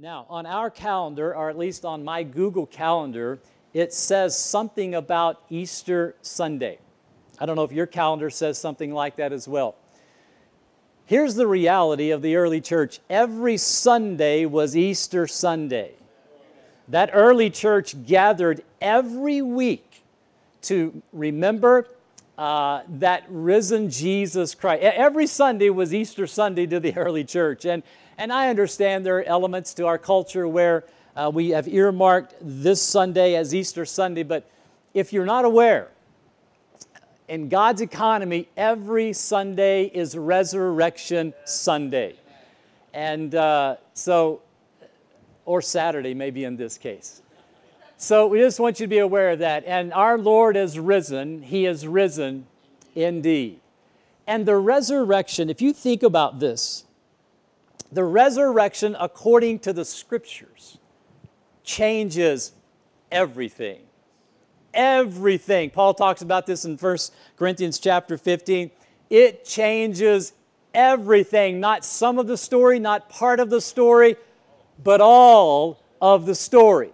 Now, on our calendar, or at least on my Google calendar, it says something about Easter Sunday. I don't know if your calendar says something like that as well. Here's the reality of the early church every Sunday was Easter Sunday. That early church gathered every week to remember uh, that risen Jesus Christ. Every Sunday was Easter Sunday to the early church. And, and I understand there are elements to our culture where uh, we have earmarked this Sunday as Easter Sunday, but if you're not aware, in God's economy, every Sunday is Resurrection Sunday. And uh, so, or Saturday, maybe in this case. So we just want you to be aware of that. And our Lord is risen. He is risen indeed. And the resurrection, if you think about this, the resurrection, according to the scriptures, changes everything. Everything. Paul talks about this in 1 Corinthians chapter 15. It changes everything, not some of the story, not part of the story, but all of the story.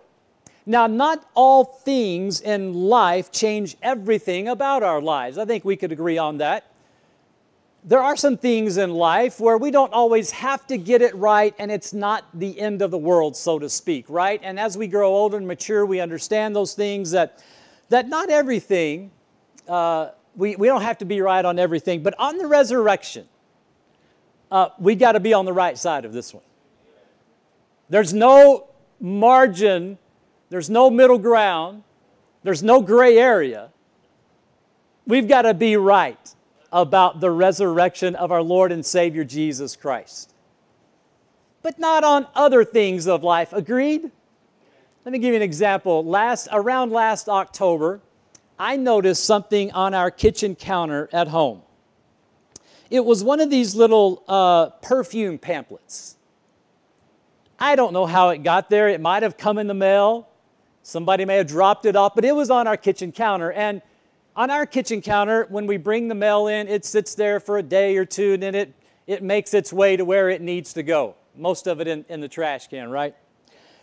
Now, not all things in life change everything about our lives. I think we could agree on that. There are some things in life where we don't always have to get it right, and it's not the end of the world, so to speak, right? And as we grow older and mature, we understand those things that, that not everything, uh, we, we don't have to be right on everything, but on the resurrection, uh, we got to be on the right side of this one. There's no margin there's no middle ground, there's no gray area. We've got to be right about the resurrection of our Lord and Savior Jesus Christ. But not on other things of life. Agreed? Let me give you an example. Last, around last October, I noticed something on our kitchen counter at home. It was one of these little uh, perfume pamphlets. I don't know how it got there. It might have come in the mail. Somebody may have dropped it off, but it was on our kitchen counter. And on our kitchen counter, when we bring the mail in, it sits there for a day or two, and then it, it makes its way to where it needs to go. Most of it in, in the trash can, right?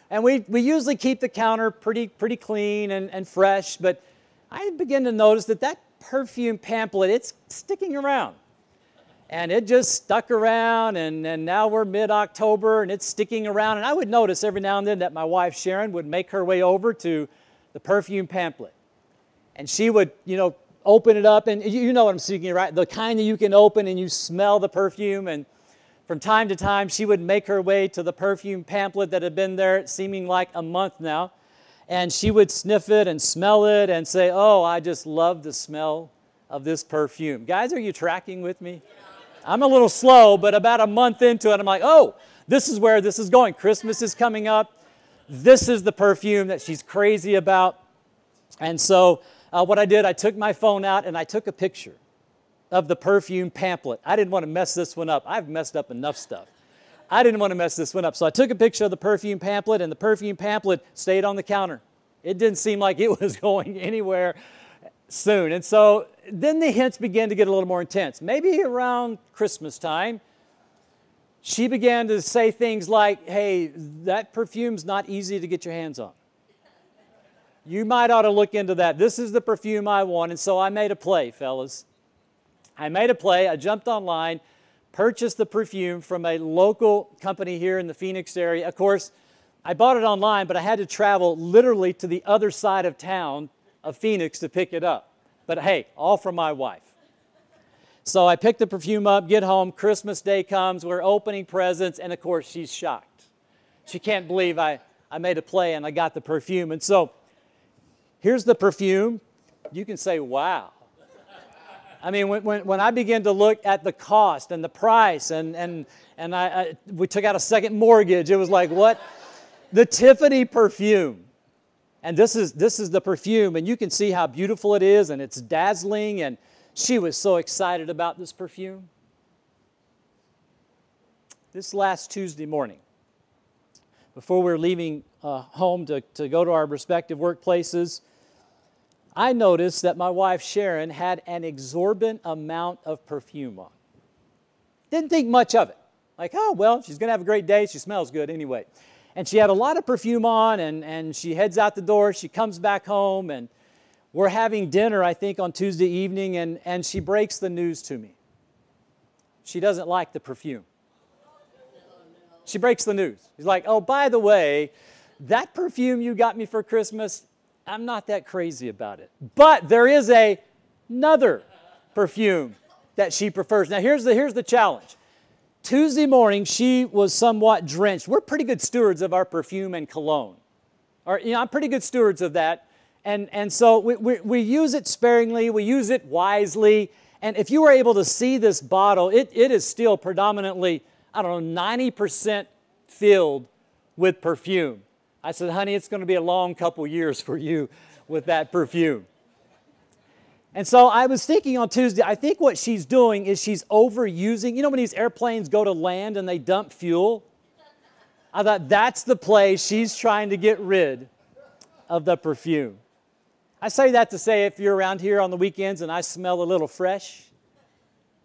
And we, we usually keep the counter pretty, pretty clean and, and fresh, but I begin to notice that that perfume pamphlet, it's sticking around and it just stuck around and, and now we're mid-october and it's sticking around and i would notice every now and then that my wife sharon would make her way over to the perfume pamphlet and she would you know open it up and you know what i'm speaking right the kind that you can open and you smell the perfume and from time to time she would make her way to the perfume pamphlet that had been there seeming like a month now and she would sniff it and smell it and say oh i just love the smell of this perfume guys are you tracking with me I'm a little slow, but about a month into it, I'm like, oh, this is where this is going. Christmas is coming up. This is the perfume that she's crazy about. And so, uh, what I did, I took my phone out and I took a picture of the perfume pamphlet. I didn't want to mess this one up. I've messed up enough stuff. I didn't want to mess this one up. So I took a picture of the perfume pamphlet, and the perfume pamphlet stayed on the counter. It didn't seem like it was going anywhere soon. And so then the hints began to get a little more intense. Maybe around Christmas time, she began to say things like, hey, that perfume's not easy to get your hands on. You might ought to look into that. This is the perfume I want. And so I made a play, fellas. I made a play. I jumped online, purchased the perfume from a local company here in the Phoenix area. Of course, I bought it online, but I had to travel literally to the other side of town of Phoenix to pick it up. But hey, all from my wife. So I pick the perfume up, get home, Christmas Day comes, we're opening presents, and of course she's shocked. She can't believe I, I made a play and I got the perfume. And so here's the perfume. You can say, wow. I mean, when, when, when I begin to look at the cost and the price, and, and, and I, I, we took out a second mortgage, it was like, what? the Tiffany perfume. And this is, this is the perfume, and you can see how beautiful it is, and it's dazzling. And she was so excited about this perfume. This last Tuesday morning, before we were leaving uh, home to, to go to our respective workplaces, I noticed that my wife Sharon had an exorbitant amount of perfume on. Didn't think much of it. Like, oh, well, she's going to have a great day. She smells good anyway. And she had a lot of perfume on, and, and she heads out the door. She comes back home, and we're having dinner, I think, on Tuesday evening, and, and she breaks the news to me. She doesn't like the perfume. She breaks the news. She's like, oh, by the way, that perfume you got me for Christmas, I'm not that crazy about it. But there is a, another perfume that she prefers. Now, here's the, here's the challenge. Tuesday morning, she was somewhat drenched. We're pretty good stewards of our perfume and cologne. Or, you know, I'm pretty good stewards of that. And, and so we, we, we use it sparingly, we use it wisely. And if you were able to see this bottle, it, it is still predominantly, I don't know, 90% filled with perfume. I said, honey, it's going to be a long couple years for you with that perfume. And so I was thinking on Tuesday, I think what she's doing is she's overusing. You know, when these airplanes go to land and they dump fuel? I thought that's the place she's trying to get rid of the perfume. I say that to say if you're around here on the weekends and I smell a little fresh,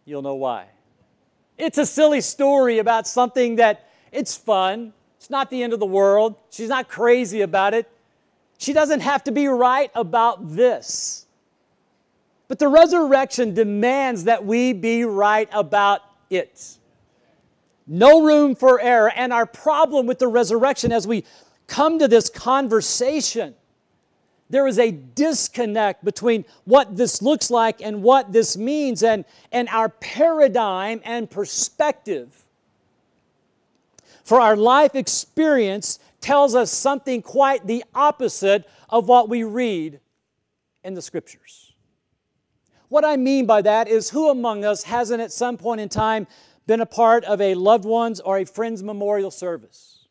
you'll know why. It's a silly story about something that it's fun. It's not the end of the world. She's not crazy about it. She doesn't have to be right about this. But the resurrection demands that we be right about it. No room for error. And our problem with the resurrection as we come to this conversation, there is a disconnect between what this looks like and what this means, and, and our paradigm and perspective. For our life experience tells us something quite the opposite of what we read in the scriptures. What I mean by that is who among us hasn't at some point in time been a part of a loved one's or a friend's memorial service?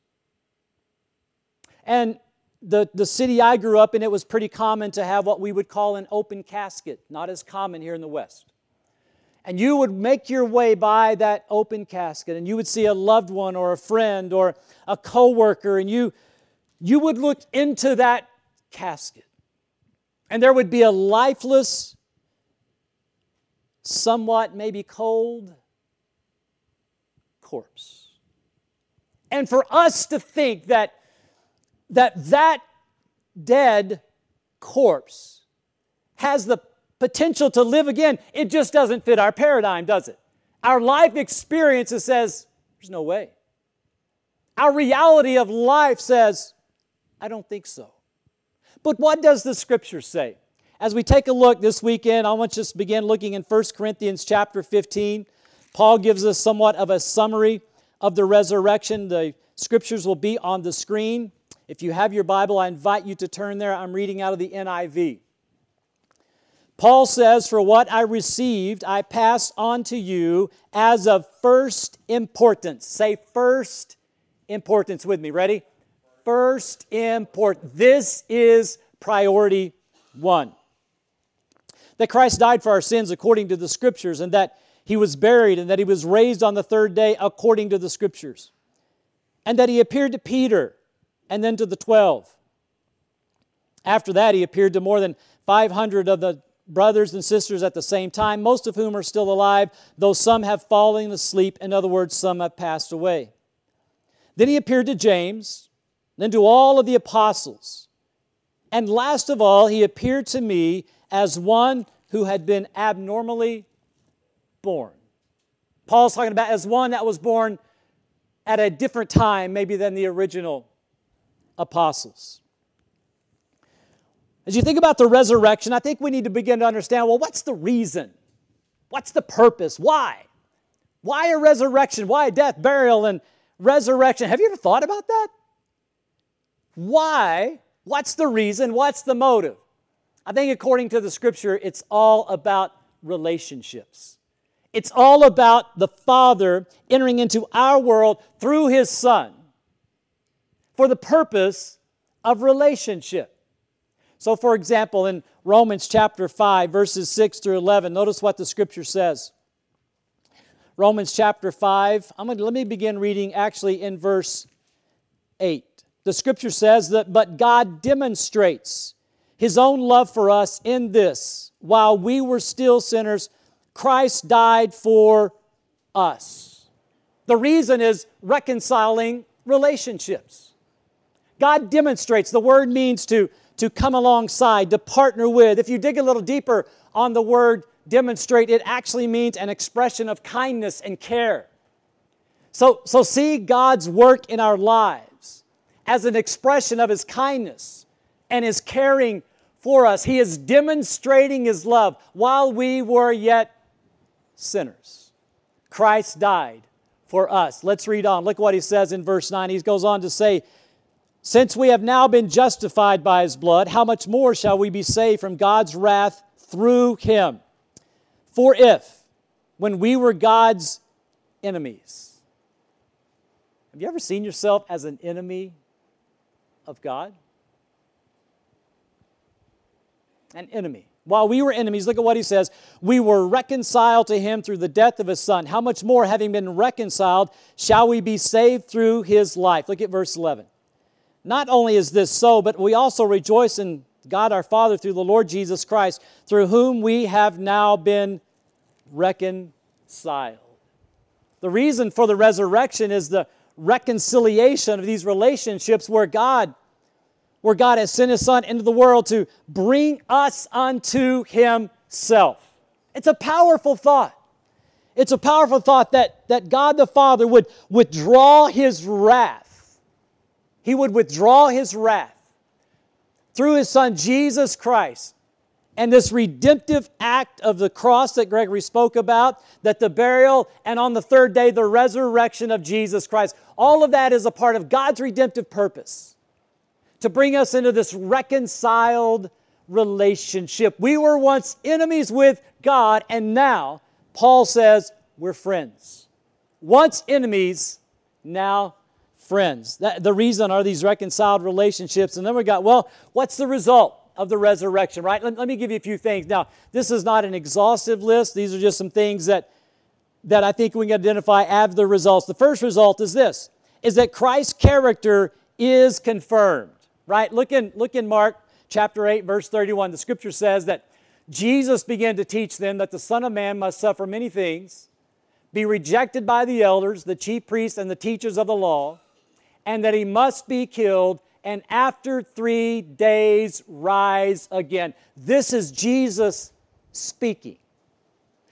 And the, the city I grew up in, it was pretty common to have what we would call an open casket, not as common here in the West. And you would make your way by that open casket and you would see a loved one or a friend or a coworker and you, you would look into that casket. And there would be a lifeless somewhat maybe cold corpse. And for us to think that that, that dead corpse has the potential to live again, it just doesn't fit our paradigm, does it? Our life experience says, there's no way. Our reality of life says, I don't think so. But what does the scripture say? As we take a look this weekend, I want to just begin looking in 1 Corinthians chapter 15. Paul gives us somewhat of a summary of the resurrection. The scriptures will be on the screen. If you have your Bible, I invite you to turn there. I'm reading out of the NIV. Paul says, For what I received, I pass on to you as of first importance. Say first importance with me. Ready? First import. This is priority one that Christ died for our sins according to the Scriptures, and that he was buried, and that he was raised on the third day according to the Scriptures, and that he appeared to Peter and then to the twelve. After that, he appeared to more than 500 of the brothers and sisters at the same time, most of whom are still alive, though some have fallen asleep. In other words, some have passed away. Then he appeared to James, then to all of the apostles. And last of all, he appeared to me as one who had been abnormally born. Paul's talking about as one that was born at a different time, maybe than the original apostles. As you think about the resurrection, I think we need to begin to understand well, what's the reason? What's the purpose? Why? Why a resurrection? Why death, burial, and resurrection? Have you ever thought about that? Why? What's the reason? What's the motive? I think according to the scripture, it's all about relationships. It's all about the Father entering into our world through His Son for the purpose of relationship. So, for example, in Romans chapter 5, verses 6 through 11, notice what the scripture says. Romans chapter 5, I'm going to, let me begin reading actually in verse 8. The scripture says that, but God demonstrates his own love for us in this while we were still sinners, Christ died for us. The reason is reconciling relationships. God demonstrates. The word means to, to come alongside, to partner with. If you dig a little deeper on the word demonstrate, it actually means an expression of kindness and care. So, so see God's work in our lives as an expression of His kindness and His caring for us. He is demonstrating His love while we were yet sinners. Christ died for us. Let's read on. Look what He says in verse 9. He goes on to say, Since we have now been justified by His blood, how much more shall we be saved from God's wrath through Him? For if, when we were God's enemies, have you ever seen yourself as an enemy of God? An enemy. While we were enemies, look at what he says. We were reconciled to him through the death of his son. How much more, having been reconciled, shall we be saved through his life? Look at verse 11. Not only is this so, but we also rejoice in God our Father through the Lord Jesus Christ, through whom we have now been reconciled. The reason for the resurrection is the reconciliation of these relationships where God where God has sent his son into the world to bring us unto himself. It's a powerful thought. It's a powerful thought that, that God the Father would withdraw his wrath. He would withdraw his wrath through his son Jesus Christ and this redemptive act of the cross that Gregory spoke about, that the burial and on the third day the resurrection of Jesus Christ, all of that is a part of God's redemptive purpose to bring us into this reconciled relationship. We were once enemies with God, and now Paul says we're friends. Once enemies, now friends. That, the reason are these reconciled relationships. And then we got, well, what's the result? of the resurrection, right? Let, let, me give you a few things. Now, this is not an exhaustive list. These are just some things that, that I think we can identify as the results. The first result is this, is that Christ's character is confirmed, right? Look in, look in Mark chapter 8, verse 31. The scripture says that Jesus began to teach them that the Son of Man must suffer many things, be rejected by the elders, the chief priests, and the teachers of the law, and that he must be killed and after three days rise again. This is Jesus speaking.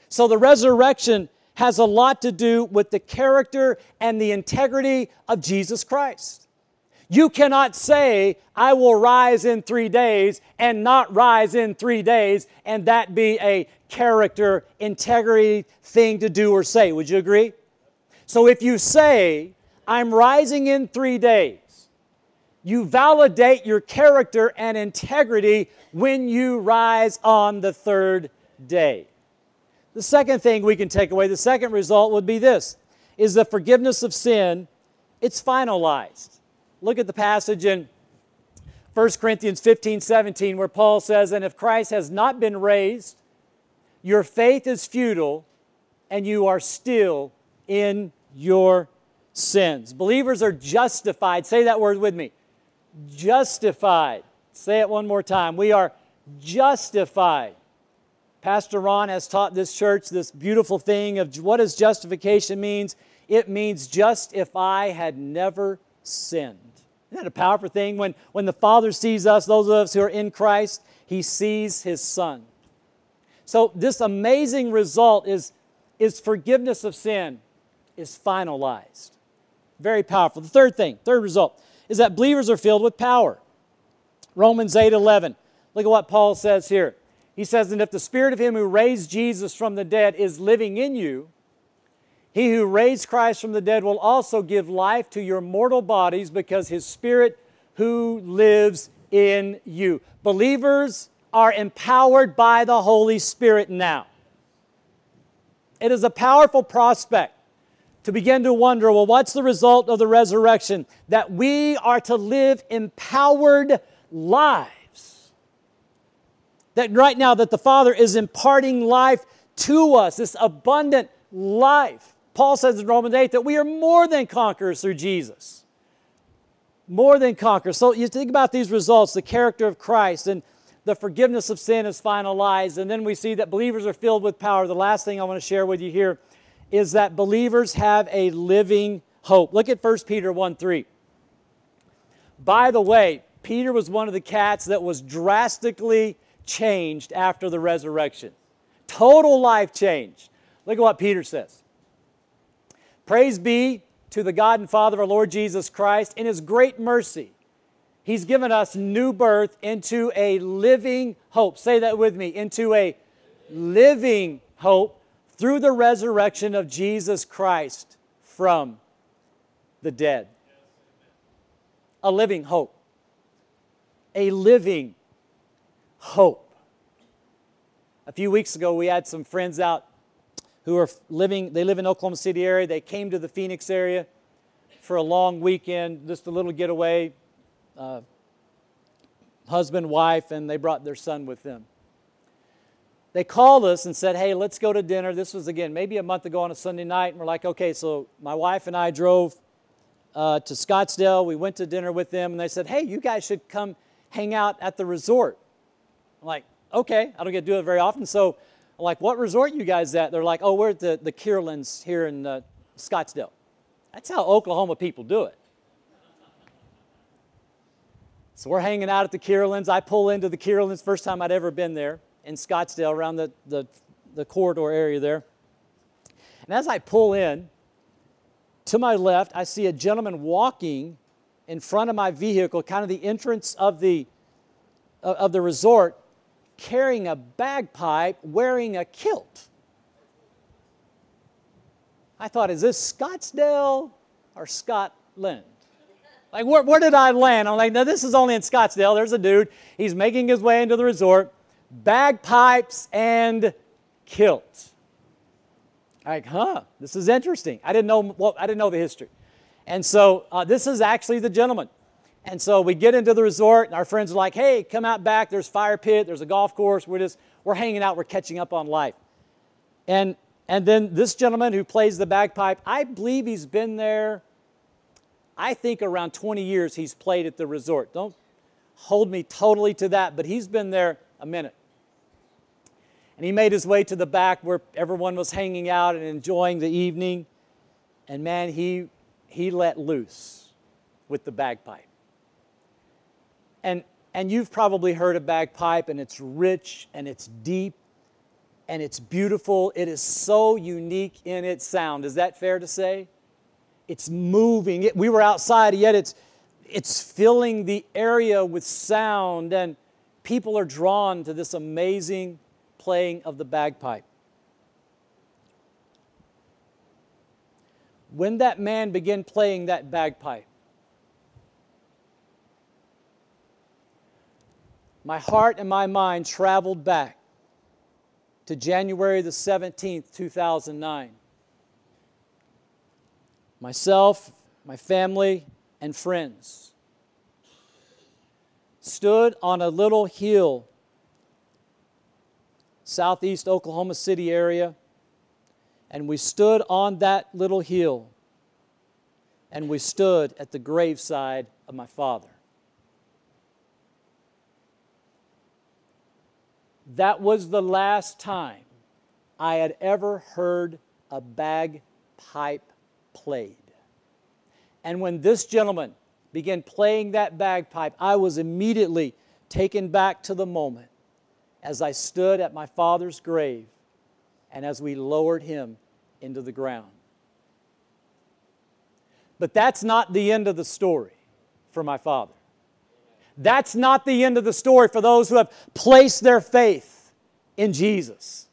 So the resurrection has a lot to do with the character and the integrity of Jesus Christ. You cannot say, I will rise in three days and not rise in three days, and that be a character, integrity thing to do or say. Would you agree? So if you say, I'm rising in three days, you validate your character and integrity when you rise on the third day. The second thing we can take away, the second result would be this is the forgiveness of sin, it's finalized. Look at the passage in 1 Corinthians 15, 17, where Paul says, And if Christ has not been raised, your faith is futile, and you are still in your sins. Believers are justified. Say that word with me justified. Say it one more time. We are justified. Pastor Ron has taught this church this beautiful thing of what does justification means? It means just if I had never sinned. Isn't that a powerful thing? When, when the Father sees us, those of us who are in Christ, He sees His Son. So this amazing result is, is forgiveness of sin is finalized. Very powerful. The third thing, third result, is that believers are filled with power. Romans 8 11. Look at what Paul says here. He says, And if the spirit of him who raised Jesus from the dead is living in you, he who raised Christ from the dead will also give life to your mortal bodies because his spirit who lives in you. Believers are empowered by the Holy Spirit now. It is a powerful prospect to begin to wonder well, what's the result of the resurrection? That we are to live empowered lives. That right now, that the Father is imparting life to us, this abundant life. Paul says in Romans 8 that we are more than conquerors through Jesus. More than conquerors. So you think about these results the character of Christ and the forgiveness of sin is finalized. And then we see that believers are filled with power. The last thing I want to share with you here is that believers have a living hope. Look at 1 Peter 1 3. By the way, Peter was one of the cats that was drastically changed after the resurrection. Total life change. Look at what Peter says. Praise be to the God and Father of our Lord Jesus Christ. In his great mercy, he's given us new birth into a living hope. Say that with me into a living hope through the resurrection of Jesus Christ from the dead. A living hope. A living hope. A few weeks ago, we had some friends out who are living, they live in Oklahoma City area. They came to the Phoenix area for a long weekend, just a little getaway. Uh, husband, wife, and they brought their son with them. They called us and said, Hey, let's go to dinner. This was, again, maybe a month ago on a Sunday night. And we're like, Okay, so my wife and I drove uh, to Scottsdale. We went to dinner with them, and they said, Hey, you guys should come hang out at the resort. I'm like, Okay, I don't get to do it very often. So I'm like, What resort you guys at? They're like, Oh, we're at the, the Kierlands here in uh, Scottsdale. That's how Oklahoma people do it. So we're hanging out at the Kierlands. I pull into the Kierlands, first time I'd ever been there in Scottsdale around the, the, the corridor area there. And as I pull in, to my left, I see a gentleman walking in front of my vehicle, kind of the entrance of the, uh, of the resort, carrying a bagpipe, wearing a kilt. I thought, is this Scottsdale or Scotland? Like, where, where did I land? I'm like, no, this is only in Scottsdale. There's a dude. He's making his way into the resort bagpipes and kilt. Like, huh, this is interesting. I didn't know, well, I didn't know the history. And so uh, this is actually the gentleman. And so we get into the resort, and our friends are like, hey, come out back. There's fire pit, there's a golf course. We're just, we're hanging out, we're catching up on life. And, and then this gentleman who plays the bagpipe, I believe he's been there, I think around 20 years he's played at the resort. Don't hold me totally to that, but he's been there a minute. And he made his way to the back where everyone was hanging out and enjoying the evening. And man, he, he let loose with the bagpipe. And, and you've probably heard a bagpipe, and it's rich and it's deep and it's beautiful. It is so unique in its sound. Is that fair to say? It's moving. It, we were outside, yet it's, it's filling the area with sound, and people are drawn to this amazing playing of the bagpipe. When that man began playing that bagpipe, my heart and my mind traveled back to January the 17th, 2009. Myself, my family, and friends stood on a little hill southeast Oklahoma City area. And we stood on that little hill and we stood at the graveside of my father. That was the last time I had ever heard a bagpipe played. And when this gentleman began playing that bagpipe, I was immediately taken back to the moment as I stood at my father's grave and as we lowered him into the ground. But that's not the end of the story for my father. That's not the end of the story for those who have placed their faith in Jesus.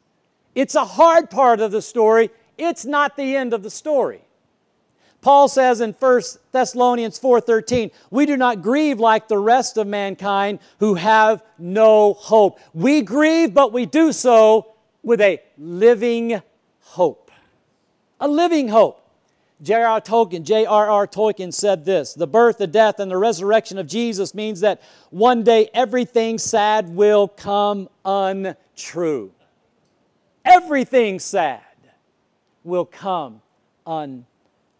It's a hard part of the story. It's not the end of the story. Paul says in 1 Thessalonians 4:13, "We do not grieve like the rest of mankind who have no hope. We grieve, but we do so with a living hope." A living hope. J.R.R. Tolkien, J.R.R. Tolkien said this The birth, the death, and the resurrection of Jesus means that one day everything sad will come untrue. Everything sad will come untrue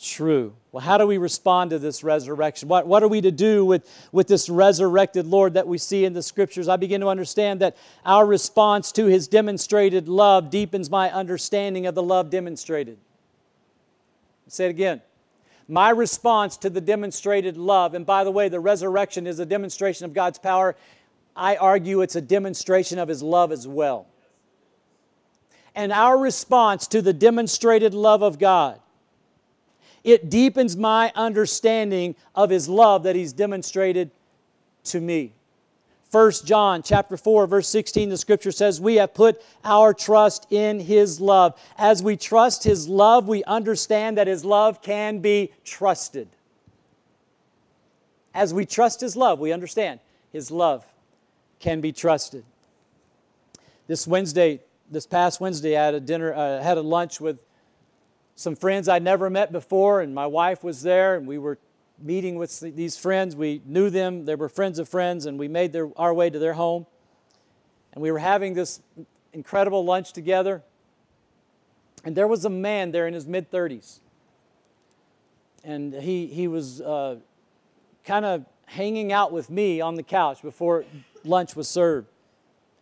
true. Well, how do we respond to this resurrection? What, what are we to do with, with this resurrected Lord that we see in the scriptures? I begin to understand that our response to his demonstrated love deepens my understanding of the love demonstrated. Say it again. My response to the demonstrated love, and by the way, the resurrection is a demonstration of God's power. I argue it's a demonstration of His love as well. And our response to the demonstrated love of God, it deepens my understanding of His love that He's demonstrated to me. 1 John chapter 4 verse 16 the scripture says we have put our trust in his love. As we trust his love, we understand that his love can be trusted. As we trust his love, we understand his love can be trusted. This Wednesday, this past Wednesday, I had a dinner, uh, had a lunch with some friends I'd never met before, and my wife was there, and we were meeting with these friends. We knew them, they were friends of friends, and we made their, our way to their home. And we were having this incredible lunch together. And there was a man there in his mid 30s. And he, he was uh, kind of hanging out with me on the couch before lunch was served.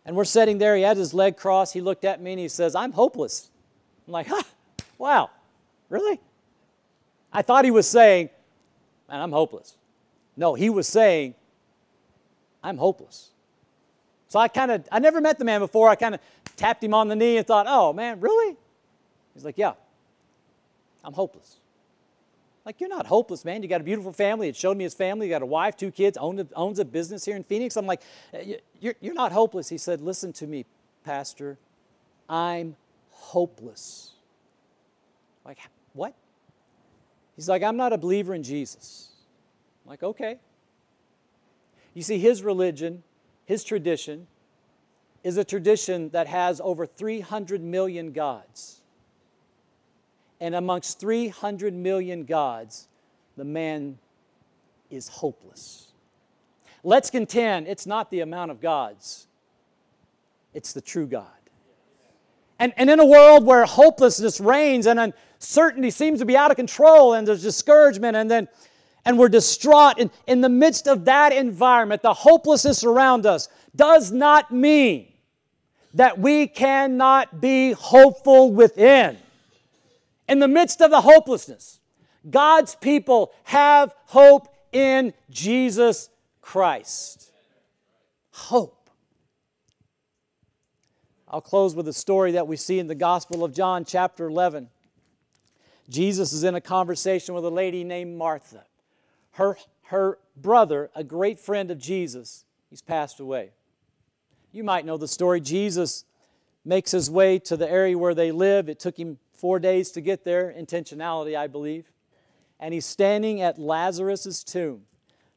And we're sitting there. He had his leg crossed. He looked at me and he says, I'm hopeless. I'm like, huh, wow, really? I thought he was saying, Man, I'm hopeless. No, he was saying, I'm hopeless. So I kind of, I never met the man before. I kind of tapped him on the knee and thought, oh man, really? He's like, yeah, I'm hopeless. Like, you're not hopeless, man. You got a beautiful family. It showed me his family. You got a wife, two kids, owns a, business here in Phoenix. I'm like, uh, you're, you're not hopeless. He said, listen to me, Pastor. I'm hopeless. Like, what? He's like, I'm not a believer in Jesus. I'm like, okay. You see, his religion, his tradition, is a tradition that has over 300 million gods. And amongst 300 million gods, the man is hopeless. Let's contend it's not the amount of gods, it's the true God. And, and in a world where hopelessness reigns and certainty seems to be out of control and there's discouragement and then and we're distraught in, in the midst of that environment. The hopelessness around us does not mean that we cannot be hopeful within. In the midst of the hopelessness god's people have hope in jesus christ. Hope. I'll close with a story that we see in the Gospel of John, chapter 11. Jesus is in a conversation with a lady named Martha. Her, her brother, a great friend of Jesus, he's passed away. You might know the story. Jesus makes his way to the area where they live. It took him four days to get there, intentionality, I believe. And he's standing at Lazarus' tomb.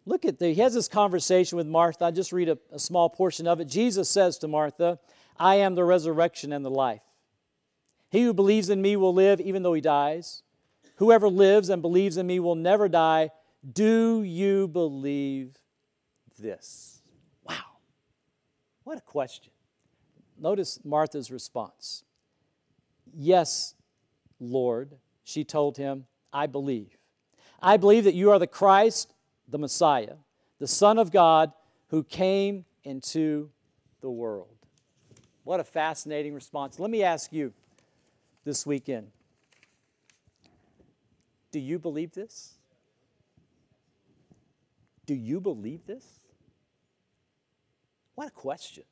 Look at the, he has this conversation with Martha. I just read a, a small portion of it. Jesus says to Martha, I am the resurrection and the life. He who believes in me will live even though he dies. Whoever lives and believes in me will never die. Do you believe this? Wow. What a question. Notice Martha's response. Yes, Lord, she told him, I believe. I believe that you are the Christ, the Messiah, the Son of God who came into the world. What a fascinating response. Let me ask you this weekend do you believe this? Do you believe this? What a question.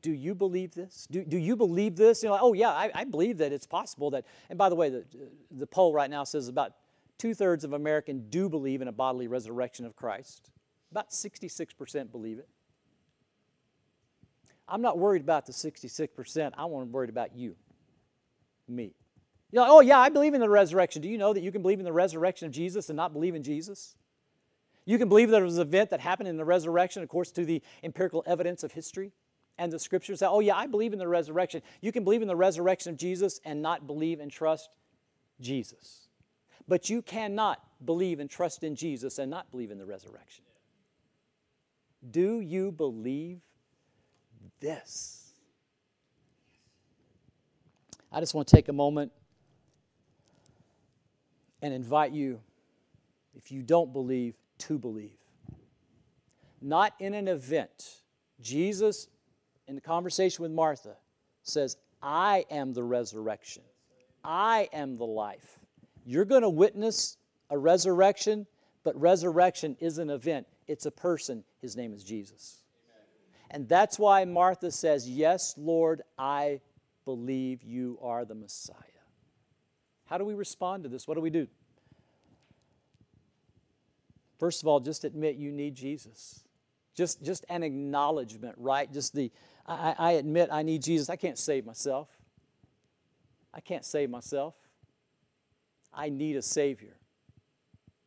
Do you believe this? Do, do you believe this? You know, oh, yeah, I, I believe that it's possible that. And by the way, the, the poll right now says about two thirds of Americans do believe in a bodily resurrection of Christ. About 66% believe it. I'm not worried about the 66%. I want to worried about you, me. You know, oh, yeah, I believe in the resurrection. Do you know that you can believe in the resurrection of Jesus and not believe in Jesus? You can believe that it was an event that happened in the resurrection, of course, to the empirical evidence of history and the scriptures. That, oh, yeah, I believe in the resurrection. You can believe in the resurrection of Jesus and not believe and trust Jesus. But you cannot believe and trust in Jesus and not believe in the resurrection. Do you believe this? I just want to take a moment and invite you, if you don't believe, to believe. Not in an event. Jesus, in the conversation with Martha, says, I am the resurrection, I am the life. You're going to witness a resurrection, but resurrection is an event, it's a person. His name is Jesus. And that's why Martha says, Yes, Lord, I believe you are the Messiah. How do we respond to this? What do we do? First of all, just admit you need Jesus. Just, just an acknowledgement, right? Just the, I, I admit I need Jesus. I can't save myself. I can't save myself. I need a Savior.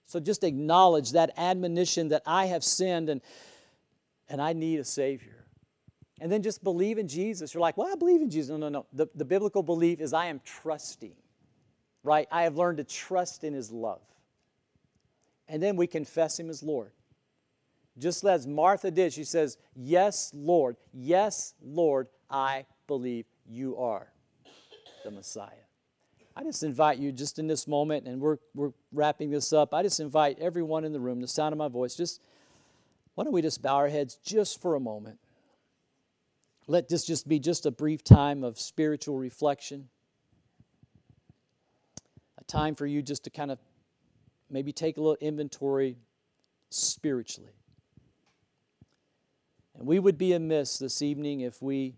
So just acknowledge that admonition that I have sinned and, and I need a Savior. And then just believe in Jesus. You're like, well, I believe in Jesus. No, no, no. The, the biblical belief is I am trusting, right? I have learned to trust in His love. And then we confess Him as Lord. Just as Martha did, she says, Yes, Lord. Yes, Lord, I believe you are the Messiah. I just invite you, just in this moment, and we're, we're wrapping this up, I just invite everyone in the room, the sound of my voice, just why don't we just bow our heads just for a moment? Let this just be just a brief time of spiritual reflection, a time for you just to kind of maybe take a little inventory spiritually. And we would be amiss this evening if we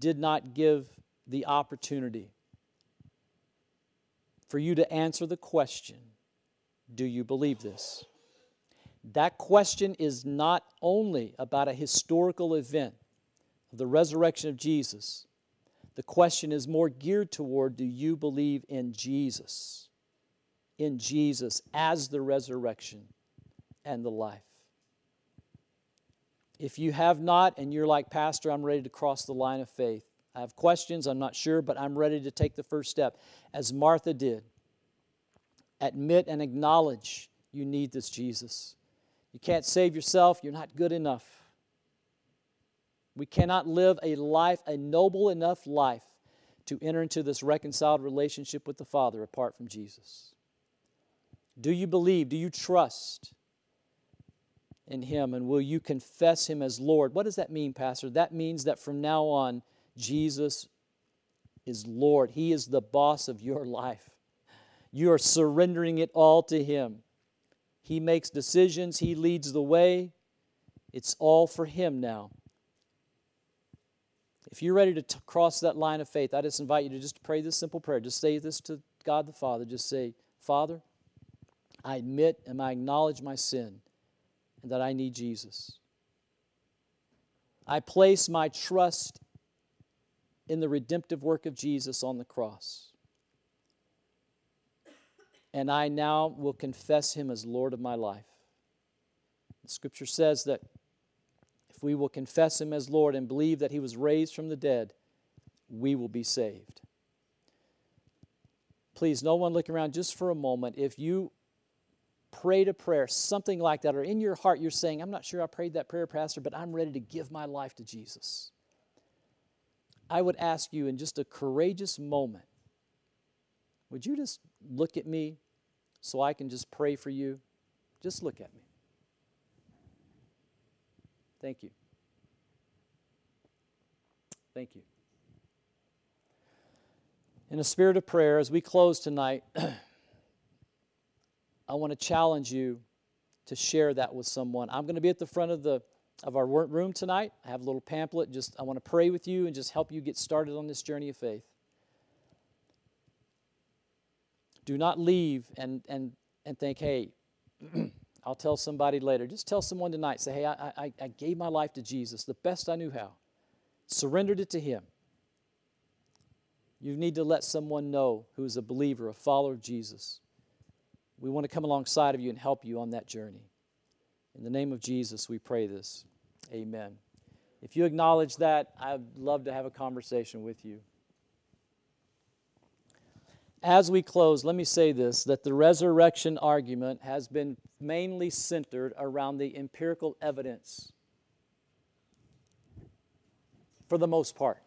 did not give the opportunity for you to answer the question Do you believe this? That question is not only about a historical event of the resurrection of Jesus, the question is more geared toward Do you believe in Jesus? In Jesus as the resurrection and the life. If you have not, and you're like, Pastor, I'm ready to cross the line of faith, I have questions, I'm not sure, but I'm ready to take the first step, as Martha did. Admit and acknowledge you need this Jesus. You can't save yourself, you're not good enough. We cannot live a life, a noble enough life, to enter into this reconciled relationship with the Father apart from Jesus. Do you believe? Do you trust in Him? And will you confess Him as Lord? What does that mean, Pastor? That means that from now on, Jesus is Lord. He is the boss of your life. You are surrendering it all to Him. He makes decisions, He leads the way. It's all for Him now. If you're ready to t- cross that line of faith, I just invite you to just pray this simple prayer. Just say this to God the Father. Just say, Father, I admit and I acknowledge my sin and that I need Jesus. I place my trust in the redemptive work of Jesus on the cross. And I now will confess him as Lord of my life. The scripture says that if we will confess him as Lord and believe that he was raised from the dead, we will be saved. Please, no one look around just for a moment. If you prayed a prayer, something like that, or in your heart you're saying, I'm not sure I prayed that prayer, Pastor, but I'm ready to give my life to Jesus. I would ask you in just a courageous moment, would you just look at me so I can just pray for you? Just look at me. Thank you. Thank you. In a spirit of prayer, as we close tonight, I want to challenge you to share that with someone. I'm going to be at the front of the of our room tonight. I have a little pamphlet. Just I want to pray with you and just help you get started on this journey of faith. Do not leave and and and think, hey, I'll tell somebody later. Just tell someone tonight. Say, hey, I, I, I gave my life to Jesus the best I knew how. Surrendered it to Him. You need to let someone know who is a believer, a follower of Jesus. We want to come alongside of you and help you on that journey. In the name of Jesus, we pray this. Amen. If you acknowledge that, I'd love to have a conversation with you. As we close, let me say this that the resurrection argument has been mainly centered around the empirical evidence for the most part.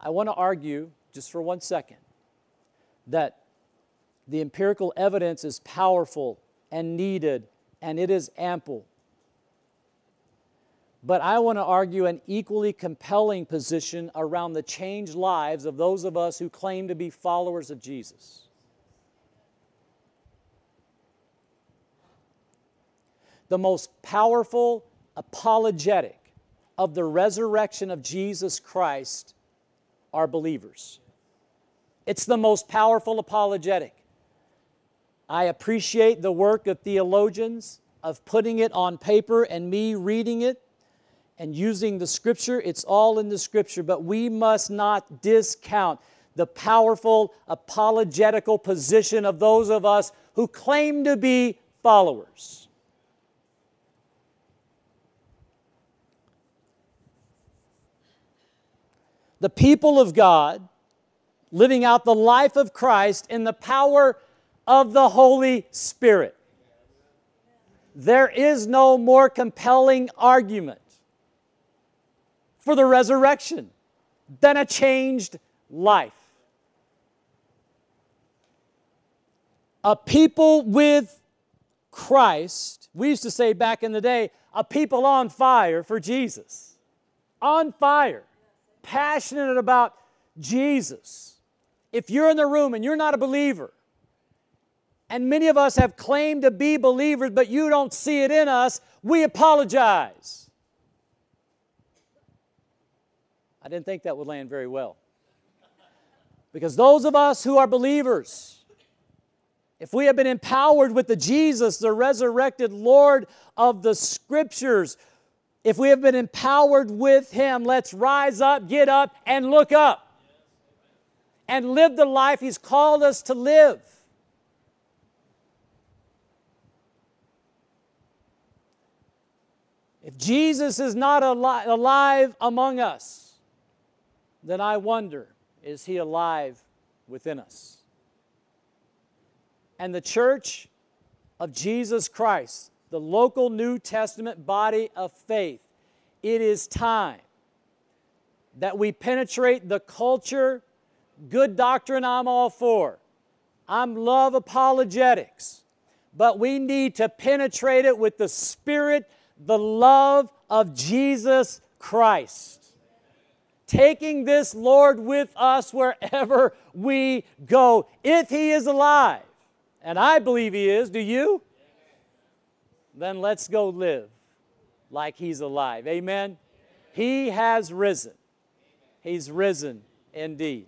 I want to argue, just for one second, that the empirical evidence is powerful and needed, and it is ample. But I want to argue an equally compelling position around the changed lives of those of us who claim to be followers of Jesus. The most powerful apologetic of the resurrection of Jesus Christ are believers. It's the most powerful apologetic. I appreciate the work of theologians of putting it on paper and me reading it and using the scripture. It's all in the scripture, but we must not discount the powerful apologetical position of those of us who claim to be followers. The people of God living out the life of Christ in the power of the Holy Spirit. There is no more compelling argument for the resurrection than a changed life. A people with Christ, we used to say back in the day, a people on fire for Jesus. On fire, passionate about Jesus. If you're in the room and you're not a believer, and many of us have claimed to be believers, but you don't see it in us, we apologize. I didn't think that would land very well. Because those of us who are believers, if we have been empowered with the Jesus, the resurrected Lord of the Scriptures, if we have been empowered with Him, let's rise up, get up, and look up and live the life He's called us to live. If Jesus is not alive among us, then I wonder is he alive within us? And the church of Jesus Christ, the local New Testament body of faith, it is time that we penetrate the culture. Good doctrine, I'm all for. I'm love apologetics. But we need to penetrate it with the spirit, the love of Jesus Christ taking this Lord with us wherever we go, if He is alive. And I believe He is. Do you? Then let's go live like He's alive. Amen? He has risen. He's risen indeed.